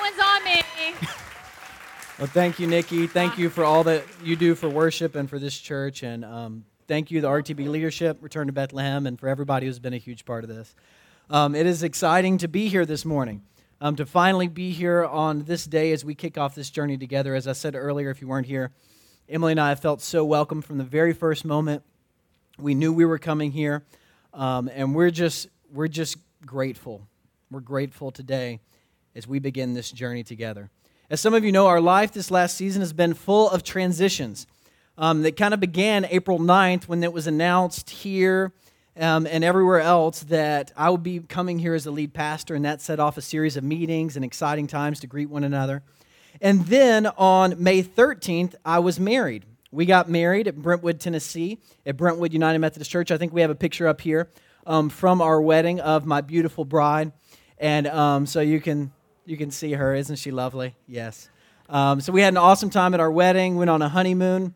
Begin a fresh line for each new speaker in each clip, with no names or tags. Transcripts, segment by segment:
one's on me.
Well, thank you, Nikki. Thank you for all that you do for worship and for this church. And um, thank you, the RTB leadership, Return to Bethlehem, and for everybody who's been a huge part of this. Um, it is exciting to be here this morning, um, to finally be here on this day as we kick off this journey together. As I said earlier, if you weren't here, Emily and I have felt so welcome from the very first moment. We knew we were coming here, um, and we're just we're just grateful. We're grateful today as we begin this journey together. As some of you know, our life this last season has been full of transitions. Um, that kind of began April 9th when it was announced here um, and everywhere else that I would be coming here as the lead pastor, and that set off a series of meetings and exciting times to greet one another. And then on May 13th, I was married. We got married at Brentwood, Tennessee, at Brentwood United Methodist Church. I think we have a picture up here um, from our wedding of my beautiful bride. And um, so you can you can see her. Isn't she lovely? Yes. Um, so we had an awesome time at our wedding, went on a honeymoon.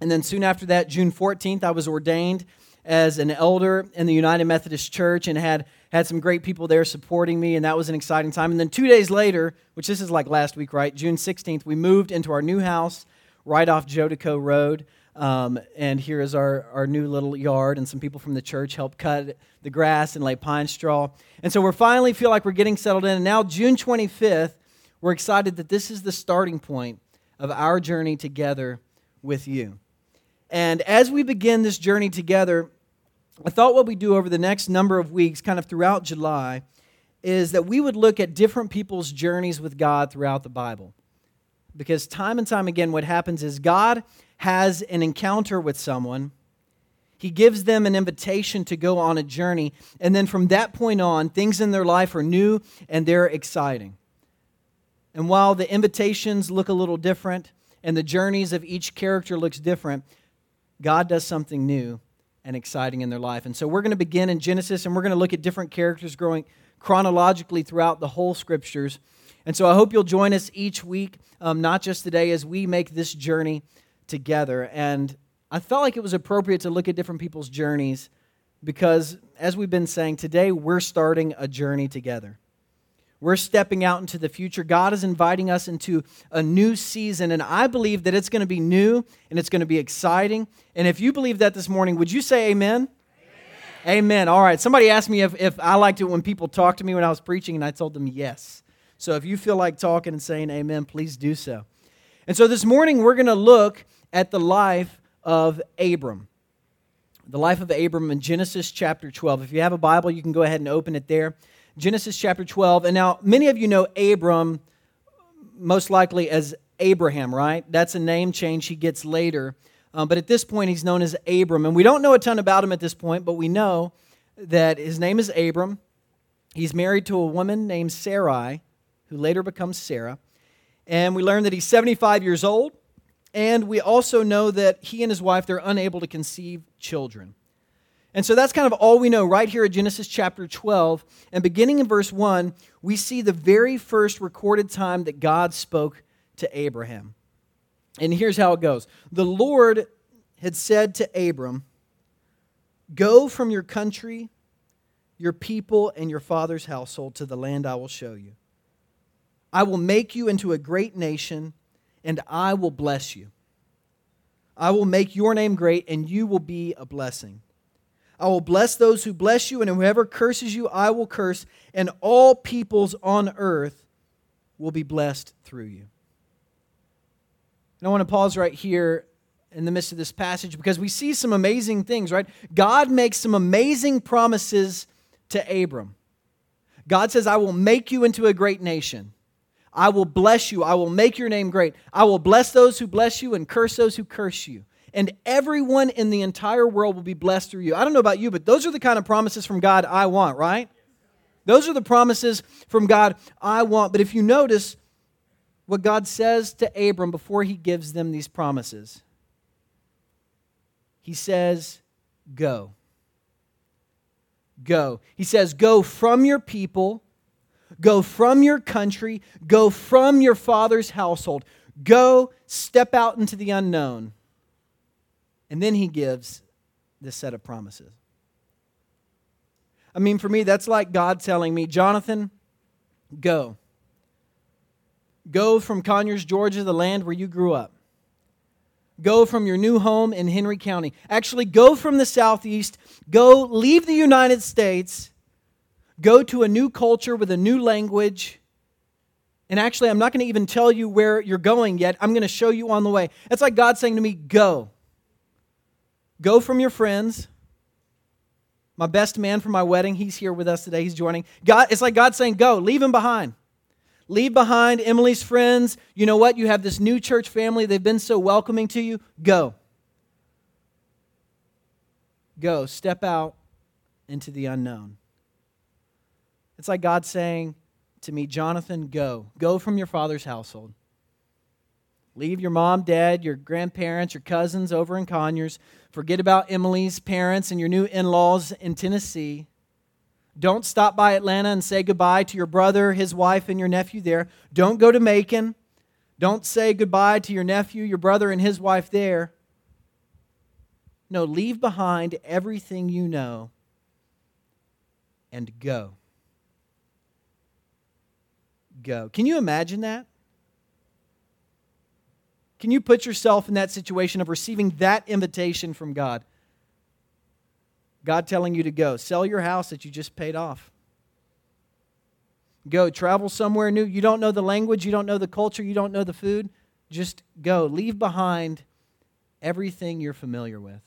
And then soon after that, June 14th, I was ordained as an elder in the United Methodist Church and had, had some great people there supporting me, and that was an exciting time. And then two days later, which this is like last week, right? June 16th, we moved into our new house right off Jodeco Road. Um, and here is our, our new little yard, and some people from the church helped cut the grass and lay pine straw. And so we're finally feel like we're getting settled in. And now, June 25th, we're excited that this is the starting point of our journey together with you. And as we begin this journey together, I thought what we do over the next number of weeks, kind of throughout July, is that we would look at different people's journeys with God throughout the Bible. Because time and time again, what happens is God has an encounter with someone, he gives them an invitation to go on a journey, and then from that point on, things in their life are new and they're exciting. And while the invitations look a little different and the journeys of each character looks different, God does something new and exciting in their life. And so we're going to begin in Genesis and we're going to look at different characters growing chronologically throughout the whole scriptures. And so I hope you'll join us each week, um, not just today, as we make this journey together. And I felt like it was appropriate to look at different people's journeys because, as we've been saying, today we're starting a journey together. We're stepping out into the future. God is inviting us into a new season, and I believe that it's going to be new and it's going to be exciting. And if you believe that this morning, would you say amen? Amen. All right. Somebody asked me if, if I liked it when people talked to me when I was preaching, and I told them yes. So if you feel like talking and saying amen, please do so. And so this morning, we're going to look at the life of Abram. The life of Abram in Genesis chapter 12. If you have a Bible, you can go ahead and open it there. Genesis chapter 12. And now, many of you know Abram most likely as Abraham, right? That's a name change he gets later. Um, but at this point, he's known as Abram. And we don't know a ton about him at this point, but we know that his name is Abram. He's married to a woman named Sarai, who later becomes Sarah. And we learn that he's 75 years old. And we also know that he and his wife, they're unable to conceive children. And so that's kind of all we know right here at Genesis chapter 12. And beginning in verse 1, we see the very first recorded time that God spoke to Abraham. And here's how it goes The Lord had said to Abram, Go from your country, your people, and your father's household to the land I will show you. I will make you into a great nation, and I will bless you. I will make your name great, and you will be a blessing. I will bless those who bless you, and whoever curses you, I will curse, and all peoples on earth will be blessed through you. And I want to pause right here in the midst of this passage because we see some amazing things, right? God makes some amazing promises to Abram. God says, I will make you into a great nation. I will bless you. I will make your name great. I will bless those who bless you and curse those who curse you and everyone in the entire world will be blessed through you. I don't know about you, but those are the kind of promises from God I want, right? Those are the promises from God I want. But if you notice what God says to Abram before he gives them these promises, he says, Go. Go. He says, Go from your people, go from your country, go from your father's household. Go, step out into the unknown. And then he gives this set of promises. I mean, for me, that's like God telling me, Jonathan, go. Go from Conyers, Georgia, the land where you grew up. Go from your new home in Henry County. Actually, go from the Southeast. Go leave the United States. Go to a new culture with a new language. And actually, I'm not going to even tell you where you're going yet. I'm going to show you on the way. It's like God saying to me, Go. Go from your friends. My best man for my wedding, he's here with us today. He's joining. God, it's like God saying, Go, leave him behind. Leave behind Emily's friends. You know what? You have this new church family. They've been so welcoming to you. Go. Go. Step out into the unknown. It's like God saying to me, Jonathan, go. Go from your father's household. Leave your mom, dad, your grandparents, your cousins over in Conyers. Forget about Emily's parents and your new in laws in Tennessee. Don't stop by Atlanta and say goodbye to your brother, his wife, and your nephew there. Don't go to Macon. Don't say goodbye to your nephew, your brother, and his wife there. No, leave behind everything you know and go. Go. Can you imagine that? Can you put yourself in that situation of receiving that invitation from God? God telling you to go. Sell your house that you just paid off. Go. Travel somewhere new. You don't know the language, you don't know the culture, you don't know the food. Just go. Leave behind everything you're familiar with.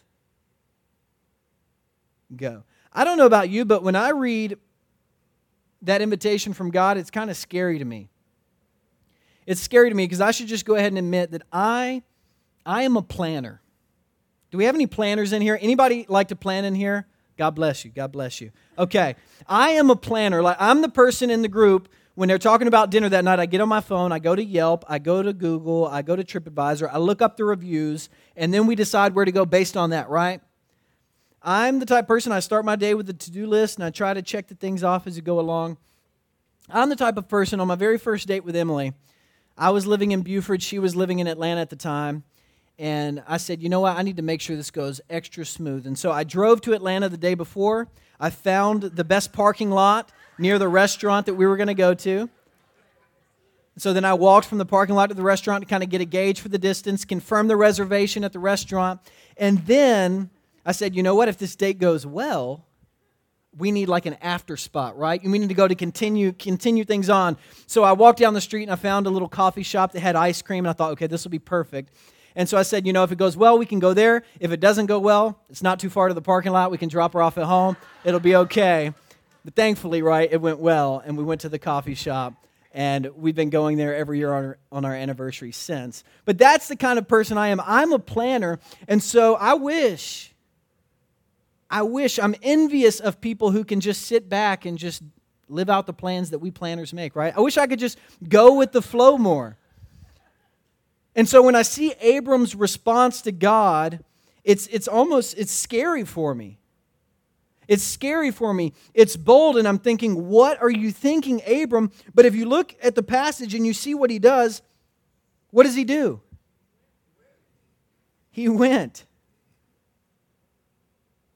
Go. I don't know about you, but when I read that invitation from God, it's kind of scary to me. It's scary to me because I should just go ahead and admit that I I am a planner. Do we have any planners in here? Anybody like to plan in here? God bless you. God bless you. Okay. I am a planner. Like I'm the person in the group when they're talking about dinner that night, I get on my phone, I go to Yelp, I go to Google, I go to TripAdvisor, I look up the reviews, and then we decide where to go based on that, right? I'm the type of person I start my day with a to-do list and I try to check the things off as you go along. I'm the type of person on my very first date with Emily. I was living in Buford, she was living in Atlanta at the time. And I said, you know what? I need to make sure this goes extra smooth. And so I drove to Atlanta the day before. I found the best parking lot near the restaurant that we were going to go to. So then I walked from the parking lot to the restaurant to kind of get a gauge for the distance, confirm the reservation at the restaurant. And then I said, you know what? If this date goes well, we need like an after spot, right? We need to go to continue continue things on. So I walked down the street and I found a little coffee shop that had ice cream, and I thought, okay, this will be perfect. And so I said, you know, if it goes well, we can go there. If it doesn't go well, it's not too far to the parking lot. We can drop her off at home. It'll be okay. But thankfully, right, it went well, and we went to the coffee shop, and we've been going there every year on our, on our anniversary since. But that's the kind of person I am. I'm a planner, and so I wish, I wish, I'm envious of people who can just sit back and just live out the plans that we planners make, right? I wish I could just go with the flow more. And so when I see Abram's response to God, it's, it's almost it's scary for me. It's scary for me. It's bold, and I'm thinking, what are you thinking, Abram? But if you look at the passage and you see what he does, what does he do? He went.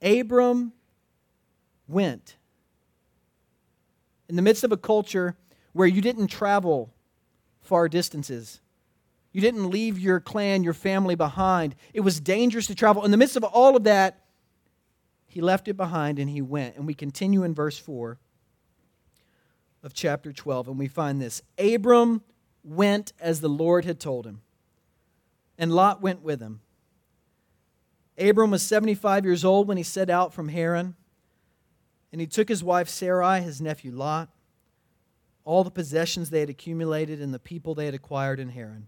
Abram went. In the midst of a culture where you didn't travel far distances, you didn't leave your clan, your family behind. It was dangerous to travel. In the midst of all of that, he left it behind and he went. And we continue in verse 4 of chapter 12, and we find this Abram went as the Lord had told him, and Lot went with him. Abram was 75 years old when he set out from Haran, and he took his wife Sarai, his nephew Lot, all the possessions they had accumulated, and the people they had acquired in Haran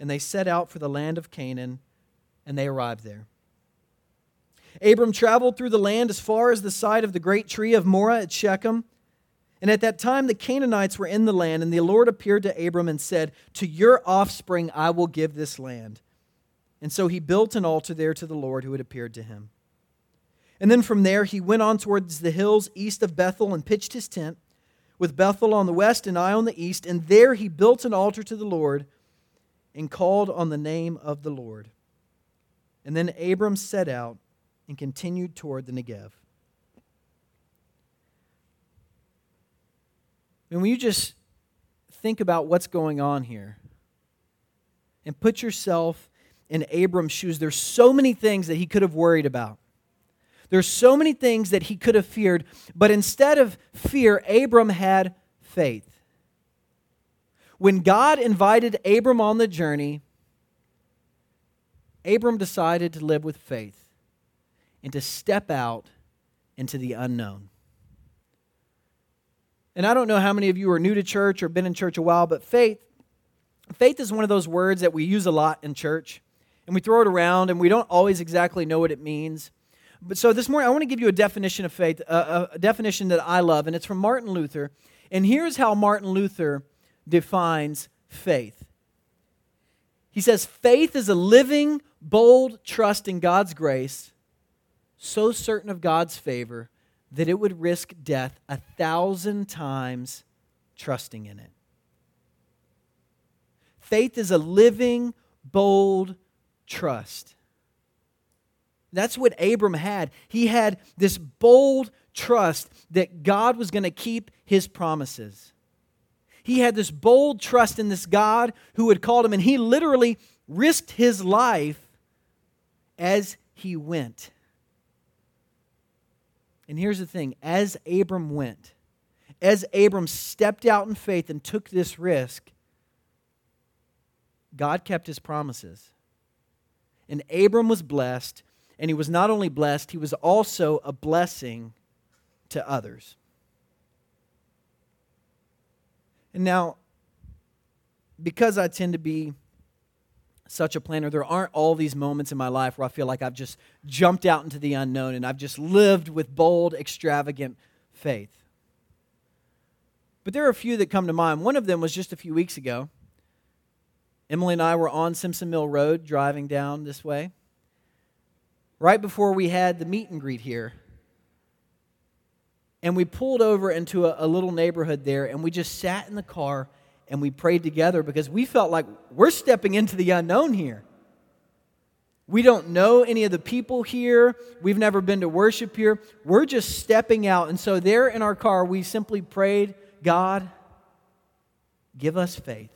and they set out for the land of Canaan, and they arrived there. Abram traveled through the land as far as the site of the great tree of Moreh at Shechem. And at that time, the Canaanites were in the land, and the Lord appeared to Abram and said, To your offspring I will give this land. And so he built an altar there to the Lord who had appeared to him. And then from there, he went on towards the hills east of Bethel and pitched his tent, with Bethel on the west and Ai on the east. And there he built an altar to the Lord and called on the name of the Lord. And then Abram set out and continued toward the Negev. And when you just think about what's going on here and put yourself in Abram's shoes, there's so many things that he could have worried about. There's so many things that he could have feared, but instead of fear, Abram had faith. When God invited Abram on the journey, Abram decided to live with faith and to step out into the unknown. And I don't know how many of you are new to church or been in church a while, but faith faith is one of those words that we use a lot in church. And we throw it around and we don't always exactly know what it means. But so this morning I want to give you a definition of faith, a, a definition that I love, and it's from Martin Luther. And here's how Martin Luther defines faith. He says, Faith is a living, bold trust in God's grace, so certain of God's favor that it would risk death a thousand times trusting in it. Faith is a living, bold trust. That's what Abram had. He had this bold trust that God was going to keep his promises. He had this bold trust in this God who had called him, and he literally risked his life as he went. And here's the thing as Abram went, as Abram stepped out in faith and took this risk, God kept his promises. And Abram was blessed, and he was not only blessed, he was also a blessing to others. And now, because I tend to be such a planner, there aren't all these moments in my life where I feel like I've just jumped out into the unknown and I've just lived with bold, extravagant faith. But there are a few that come to mind. One of them was just a few weeks ago. Emily and I were on Simpson Mill Road driving down this way. Right before we had the meet and greet here, and we pulled over into a, a, little neighborhood there, and we just sat in the car and we prayed together because we felt like we're stepping into the unknown here. We don't know any of the people here. We've never been to worship here. We're just stepping out. And so, there in our car, we simply prayed, God, give us faith.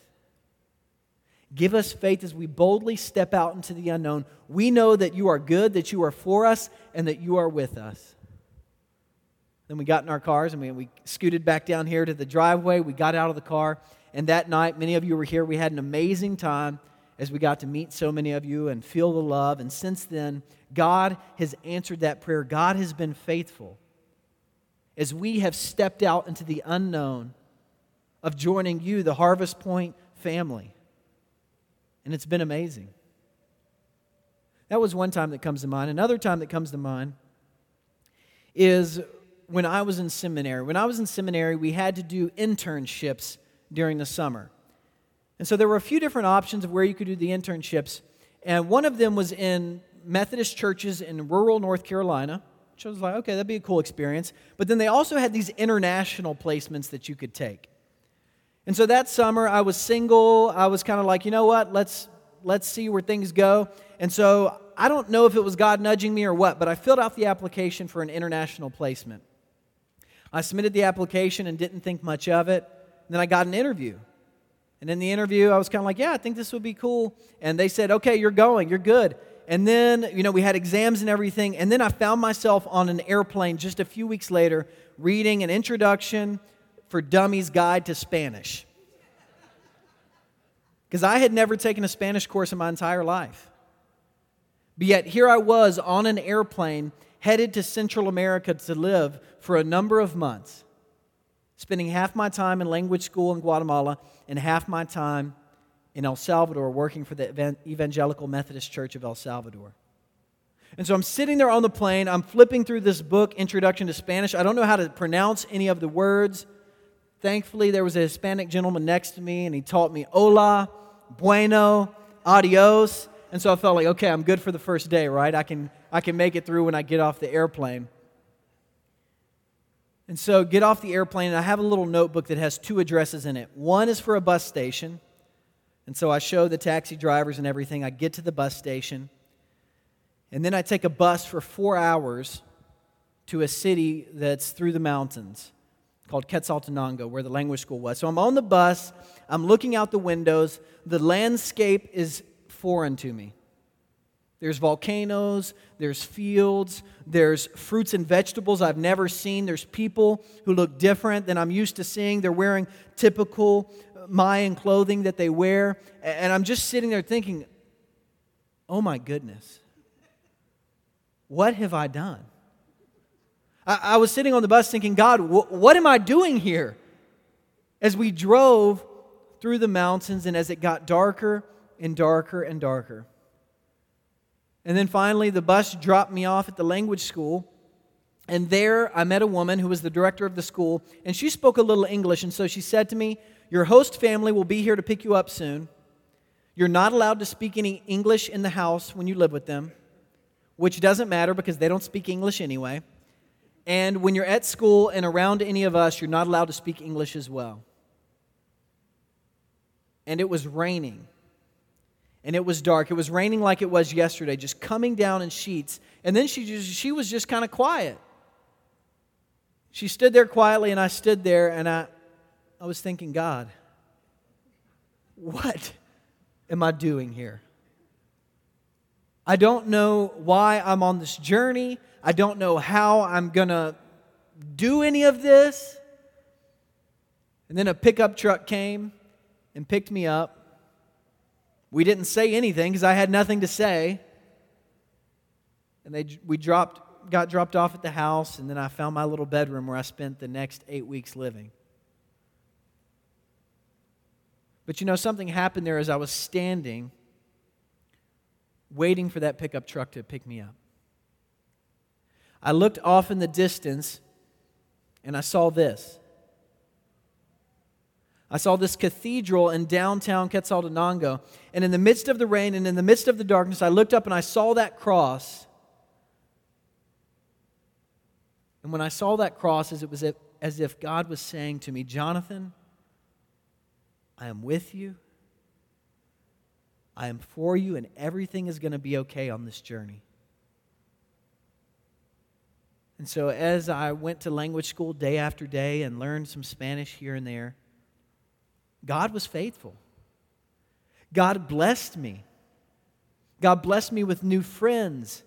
Give us faith as we boldly step out into the unknown. We know that you are good, that you are for us, and that you are with us. Then we got in our cars and we, we scooted back down here to the driveway. We got out of the car. And that night, many of you were here. We had an amazing time as we got to meet so many of you and feel the love. And since then, God has answered that prayer. God has been faithful as we have stepped out into the unknown of joining you, the Harvest Point family. And it's been amazing. That was one time that comes to mind. Another time that comes to mind is when I was in seminary. When I was in seminary, we had to do internships during the summer. And so there were a few different options of where you could do the internships. And one of them was in Methodist churches in rural North Carolina, which I was like, okay, that'd be a cool experience. But then they also had these international placements that you could take. And so that summer, I was single. I was kind of like, you know what? Let's let's see where things go. And so I don't know if it was God nudging me or what, but I filled out the application for an international placement. I submitted the application and didn't think much of it. And then I got an interview. And in the interview, I was kind of like, yeah, I think this would be cool. And they said, okay, you're going, you're good. And then, you know, we had exams and everything. And then I found myself on an airplane just a few weeks later reading an introduction for Dummies Guide to Spanish. Because I had never taken a Spanish course in my entire life. But yet, here I was on an airplane headed to Central America to live for a number of months, spending half my time in language school in Guatemala and half my time in El Salvador working for the Evangelical Methodist Church of El Salvador. And so I'm sitting there on the plane, I'm flipping through this book, Introduction to Spanish. I don't know how to pronounce any of the words. Thankfully, there was a Hispanic gentleman next to me, and he taught me hola, bueno, adios. And so I felt like, okay, I'm good for the first day, right? I can, I can make it through when I get off the airplane. And so get off the airplane, and I have a little notebook that has two addresses in it. One is for a bus station. And so I show the taxi drivers and everything. I get to the bus station. And then I take a bus for four hours to a city that's through the mountains. Called Quetzaltenango, where the language school was. So I'm on the bus, I'm looking out the windows. The landscape is foreign to me. There's volcanoes, there's fields, there's fruits and vegetables I've never seen. There's people who look different than I'm used to seeing. They're wearing typical Mayan clothing that they wear. And I'm just sitting there thinking, oh my goodness, what have I done? I, I was sitting on the bus thinking, God, wh- what am I doing here? As we drove through the mountains and as it got darker and darker and darker. And then finally, the bus dropped me off at the language school. And there I met a woman who was the director of the school, and she spoke a little English. And so she said to me, Your host family will be here to pick you up soon. You're not allowed to speak any English in the house when you live with them, which doesn't matter because they don't speak English anyway. And when you're at school and around any of us, you're not allowed to speak English as well. And it was raining. And it was dark. It was raining like it was yesterday, just coming down in sheets. And then she, just, she was just kind of quiet. She stood there quietly, and I stood there, and I, I was thinking, God, what am I doing here? I don't know why I'm on this journey. I don't know how I'm going to do any of this. And then a pickup truck came and picked me up. We didn't say anything because I had nothing to say. And they, we dropped, got dropped off at the house, and then I found my little bedroom where I spent the next eight weeks living. But you know, something happened there as I was standing, waiting for that pickup truck to pick me up. I looked off in the distance and I saw this. I saw this cathedral in downtown Quetzaltenango. And in the midst of the rain and in the midst of the darkness, I looked up and I saw that cross. And when I saw that cross, it was as if God was saying to me, Jonathan, I am with you. I am for you, and everything is going to be okay on this journey. And so, as I went to language school day after day and learned some Spanish here and there, God was faithful. God blessed me. God blessed me with new friends,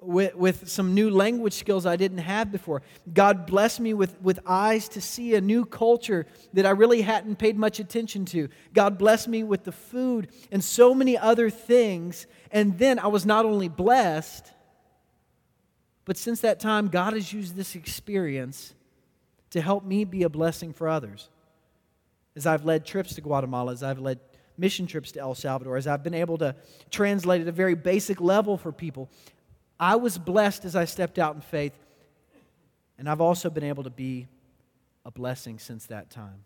with, with some new language skills I didn't have before. God blessed me with, with eyes to see a new culture that I really hadn't paid much attention to. God blessed me with the food and so many other things. And then I was not only blessed, but since that time, God has used this experience to help me be a blessing for others. As I've led trips to Guatemala, as I've led mission trips to El Salvador, as I've been able to translate at a very basic level for people, I was blessed as I stepped out in faith, and I've also been able to be a blessing since that time.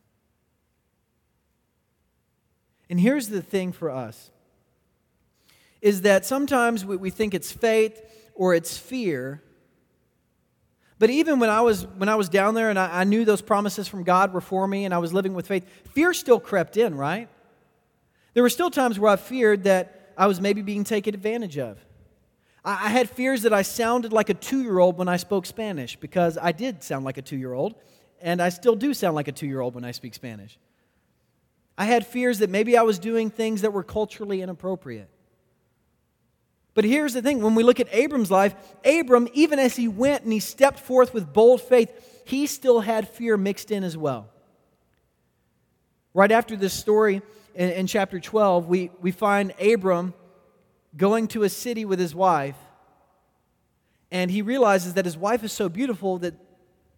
And here's the thing for us is that sometimes we, we think it's faith or it's fear, but even when I was, when I was down there and I, I knew those promises from God were for me and I was living with faith, fear still crept in, right? There were still times where I feared that I was maybe being taken advantage of. I, had fears that I sounded like a two year old when I spoke Spanish because I did sound like a two year old, and I still do sound like a two year old when I speak Spanish. I had fears that maybe I was doing things that were culturally inappropriate. But here's the thing when we look at Abram's life, Abram, even as he went and he stepped forth with bold faith, he still had fear mixed in as well. Right after this story in, in chapter 12, we, we find Abram going to a city with his wife, and he realizes that his wife is so beautiful that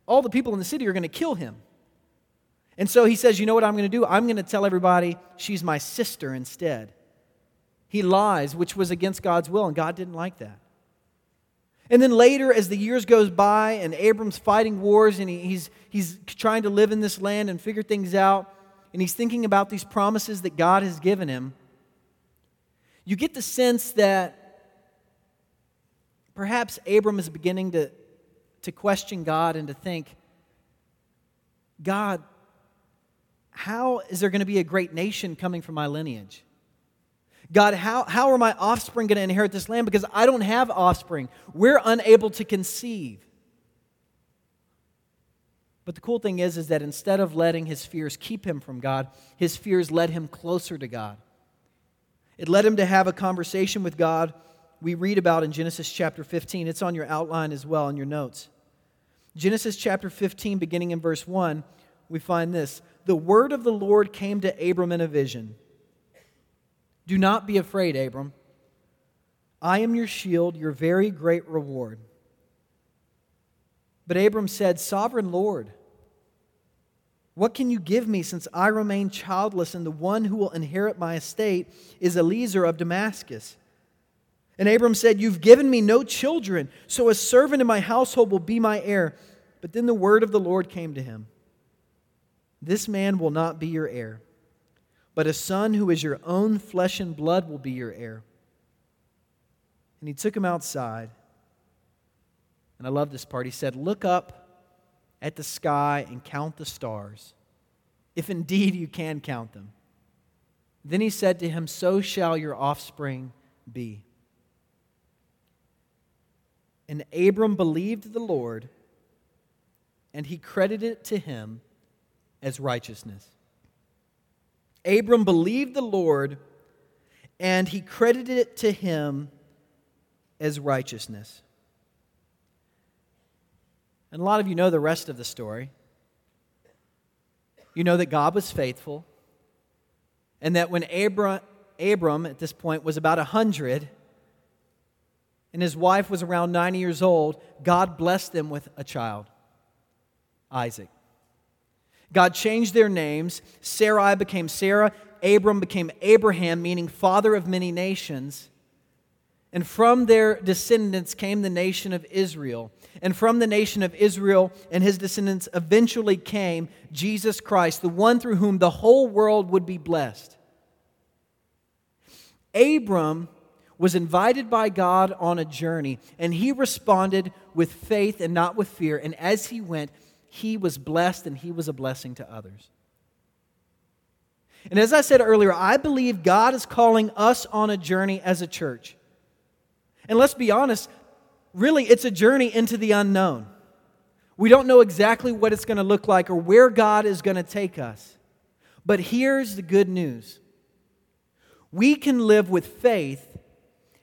all the people in the city are going to kill him. And so he says, You know what I'm going to do? I'm going to tell everybody she's my sister instead. He lies, which was against God's will, and God didn't like that. And then later, as the years goes by and Abram's fighting wars and he, he's, he's trying to live in this land and figure things out, and he's thinking about these promises that God has given him, you get the sense that perhaps Abram is beginning to, to question God and to think, God, how is there going to be a great nation coming from my lineage? God, how, how are my offspring going to inherit this land? Because I don't have offspring. We're unable to conceive. But the cool thing is, is that instead of letting his fears keep him from God, his fears led him closer to God. It led him to have a conversation with God we read about in Genesis chapter 15. It's on your outline as well in your notes. Genesis chapter 15, beginning in verse 1, we find this The word of the Lord came to Abram in a vision. Do not be afraid, Abram. I am your shield, your very great reward. But Abram said, Sovereign Lord, what can you give me since I remain childless and the one who will inherit my estate is Eliezer of Damascus? And Abram said, You've given me no children, so a servant in my household will be my heir. But then the word of the Lord came to him This man will not be your heir, but a son who is your own flesh and blood will be your heir. And he took him outside. And I love this part. He said, Look up at the sky and count the stars, if indeed you can count them. Then he said to him, So shall your offspring be. And Abram believed the Lord, and he credited it to him as righteousness. Abram believed the Lord, and he credited it to him as righteousness. And a lot of you know the rest of the story. You know that God was faithful, and that when Abram, at this point was about 100, and his wife was around 90 years old, God blessed them with a child, Isaac. God changed their names. Sarai became Sarah, Abram became Abraham, meaning father of many nations. And from their descendants came the nation of Israel. And from the nation of Israel and his descendants eventually came Jesus Christ, the one through whom the whole world would be blessed. Abram was invited by God on a journey, and he responded with faith and not with fear. And as he went, he was blessed and he was a blessing to others. And as I said earlier, I believe God is calling us on a journey as a church. And let's be honest, really, it's a journey into the unknown. We don't know exactly what it's going to look like or where God is going to take us. But here's the good news we can live with faith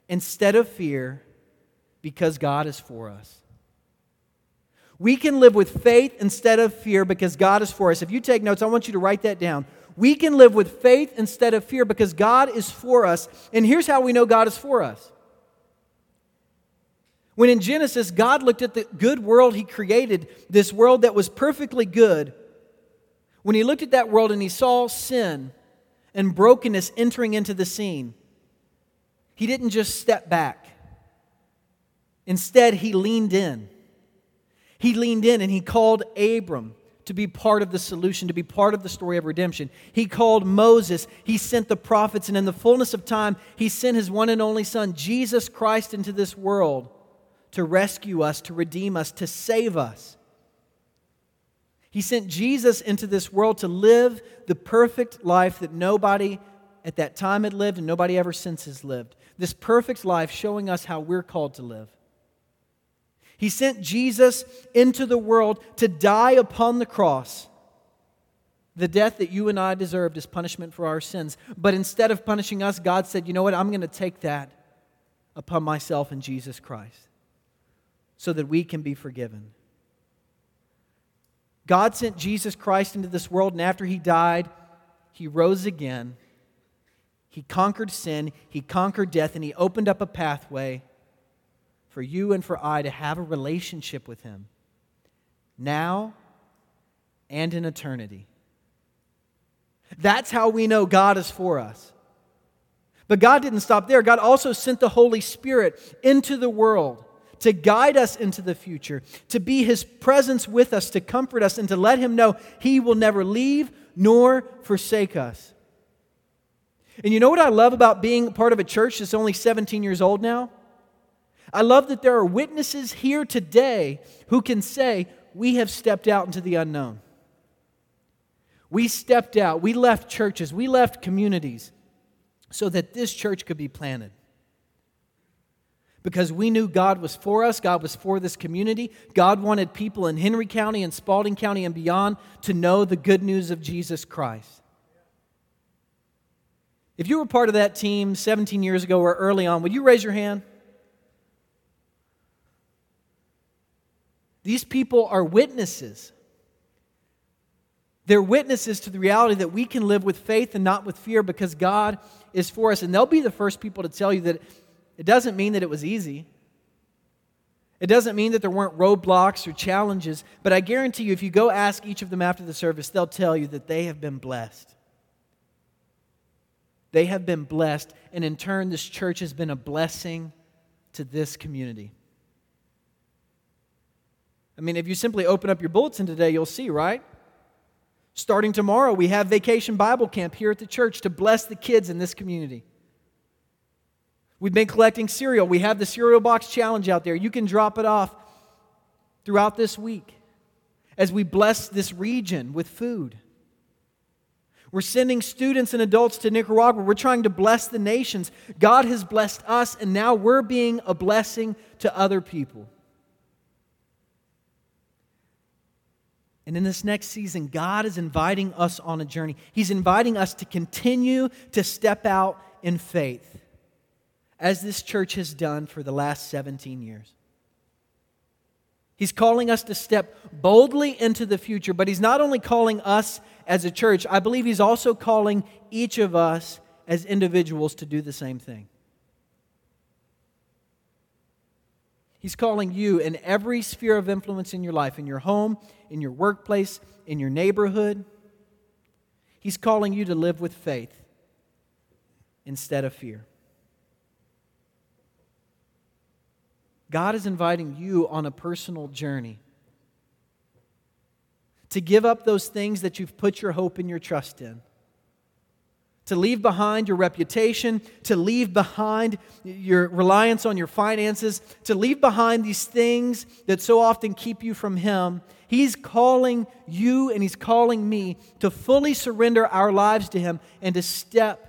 instead of fear because God is for us. We can live with faith instead of fear because God is for us. If you take notes, I want you to write that down. We can live with faith instead of fear because God is for us. And here's how we know God is for us. When in Genesis, God looked at the good world He created, this world that was perfectly good, when He looked at that world and He saw sin and brokenness entering into the scene, he didn't just step back. Instead, he leaned in. He leaned in and he called Abram to be part of the solution, to be part of the story of redemption. He called Moses, he sent the prophets, and in the fullness of time, he sent his one and only Son, Jesus Christ, into this world to rescue us, to redeem us, to save us. He sent Jesus into this world to live the perfect life that nobody at that time had lived and nobody ever since has lived this perfect life showing us how we're called to live. He sent Jesus into the world to die upon the cross. The death that you and I deserved as punishment for our sins. But instead of punishing us, God said, You know what? I'm going to take that upon myself in Jesus Christ so that we can be forgiven. God sent Jesus Christ into this world, and after he died, he rose again he conquered sin, He conquered death, and He opened up a pathway for you and for I to have a relationship with Him now and in eternity. That's how we know God is for us. But God didn't stop there. God also sent the Holy Spirit into the world to guide us into the future, to be His presence with us, to comfort us, and to let Him know He will never leave nor forsake us. And you know what I love about being part of a church that's only 17 years old now? I love that there are witnesses here today who can say, We have stepped out into the unknown. We stepped out, we left churches, we left communities so that this church could be planted. Because we knew God was for us, God was for this community. God wanted people in Henry County and Spalding County and beyond to know the good news of Jesus Christ. If you were part of that team 17 years ago or early on, would you raise your hand? These people are witnesses. They're witnesses to the reality that we can live with faith and not with fear because God is for us. And they'll be the first people to tell you that it doesn't mean that it was easy. It doesn't mean that there weren't roadblocks or challenges, but I guarantee you, if you go ask each of them after the service, they'll tell you that they have been blessed. They have been blessed, and in turn, this church has been a blessing to this community. I mean, if you simply open up your bulletin today, you'll see, right? Starting tomorrow, we have Vacation Bible Camp here at the church to bless the kids in this community. We've been collecting cereal. We have the cereal box challenge out there. You can drop it off throughout this week as we bless this region with food. We're sending students and adults to Nicaragua. We're trying to bless the nations. God has blessed us, and now we're being a blessing to other people. And in this next season, God is inviting us on a journey. He's inviting us to continue to step out in faith as this church has done for the last 17 years. He's calling us to step boldly into the future, but He's not only calling us as a church, I believe He's also calling each of us as individuals to do the same thing. He's calling you in every sphere of influence in your life, in your home, in your workplace, in your neighborhood. He's calling you to live with faith instead of fear. God is inviting you on a personal journey to give up those things that you've put your hope and your trust in. To leave behind your reputation, to leave behind your reliance on your finances, to leave behind these things that so often keep you from Him. He's calling you and He's calling me to fully surrender our lives to Him and to step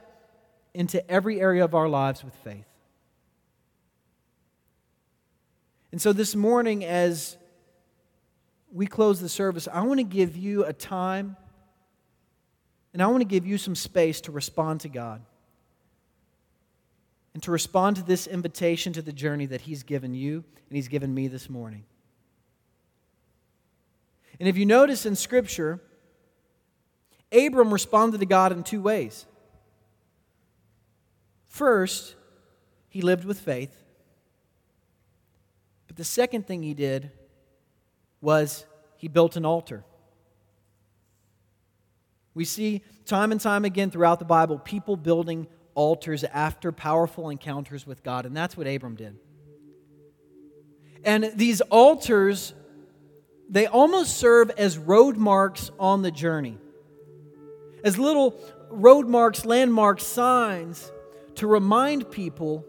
into every area of our lives with faith. And so this morning, as we close the service, I want to give you a time and I want to give you some space to respond to God and to respond to this invitation to the journey that He's given you and He's given me this morning. And if you notice in Scripture, Abram responded to God in two ways. First, he lived with faith. But the second thing he did was he built an altar. We see time and time again throughout the Bible people building altars after powerful encounters with God, and that's what Abram did. And these altars, they almost serve as road marks on the journey, as little road marks, landmarks, signs to remind people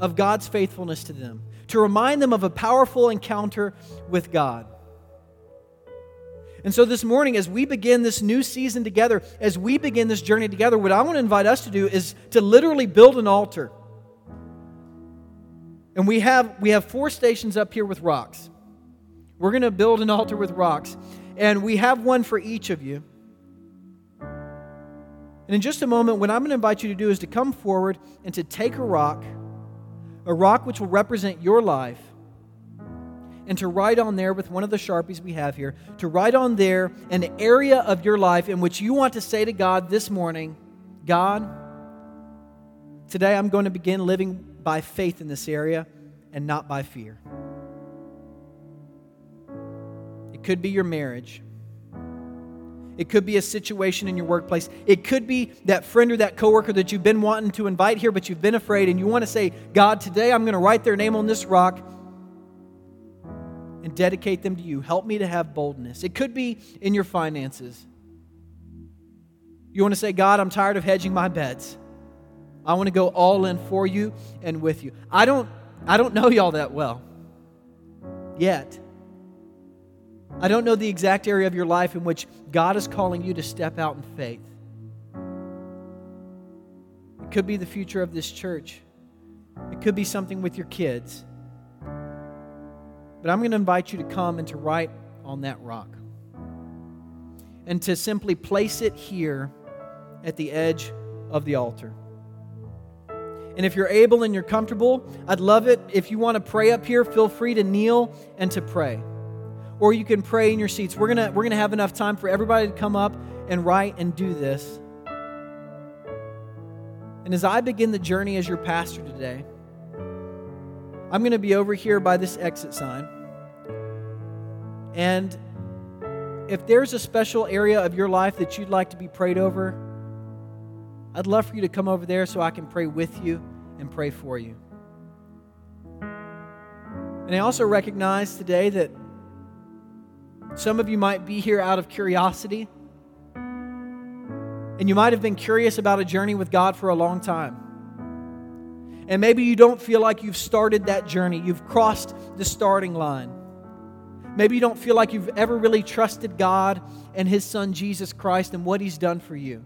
of God's faithfulness to them to remind them of a powerful encounter with God. And so, this morning, as we begin this new season together, as we begin this journey together, what I want to invite us to do is to literally build an altar. And we have, we have four stations up here with rocks. We're going to build an altar with rocks. And we have one for each of you. And in just a moment, what I'm going to invite you to do is to come forward and to take a rock a rock which will represent your life, and to write on there with one of the sharpies we have here, to write on there an area of your life in which you want to say to God this morning, God, today I'm going to begin living by faith in this area and not by fear. It could be your marriage. It could be a situation in your workplace. It could be that friend or that coworker that you've been wanting to invite here, but you've been afraid, and you want to say, God, today I'm going to write their name on this rock and dedicate them to you. Help me to have boldness. It could be in your finances. You want to say, God, I'm tired of hedging my bets. I want to go all in for you and with you. I don't, I don't know y'all that well yet. I don't know the exact area of your life in which God is calling you to step out in faith. It could be the future of this church. It could be something with your kids. But I'm going to invite you to come and to write on that rock. And to simply place it here at the edge of the altar. And if you're able and you're comfortable, I'd love it. If you want to pray up here, feel free to kneel and to pray. Or you can pray in your seats. We're going to we're going to have enough time for everybody to come up and write and do this. And as I begin the journey as your pastor today, I'm going to be over here by this exit sign. And if there's a special area of your life that you'd like to be prayed over, I'd love for you to come over there so I can pray with you and pray for you. And I also recognize today that some of you might be here out of curiosity. And you might have been curious about a journey with God for a long time. And maybe you don't feel like you've started that journey, you've crossed the starting line. Maybe you don't feel like you've ever really trusted God and His Son Jesus Christ and what He's done for you.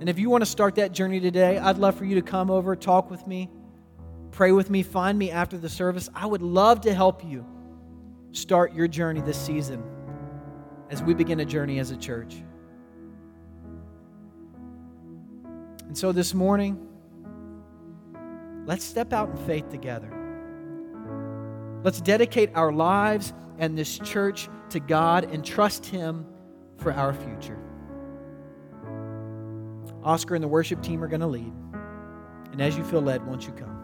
And if you want to start that journey today, I'd love for you to come over, talk with me, pray with me, find me after the service. I would love to help you start your journey this season as we begin a journey as a church. And so this morning, let's step out in faith together. Let's dedicate our lives and this church to God and trust Him for our future. Oscar and the worship team are going to lead. And as you feel led, won't you come?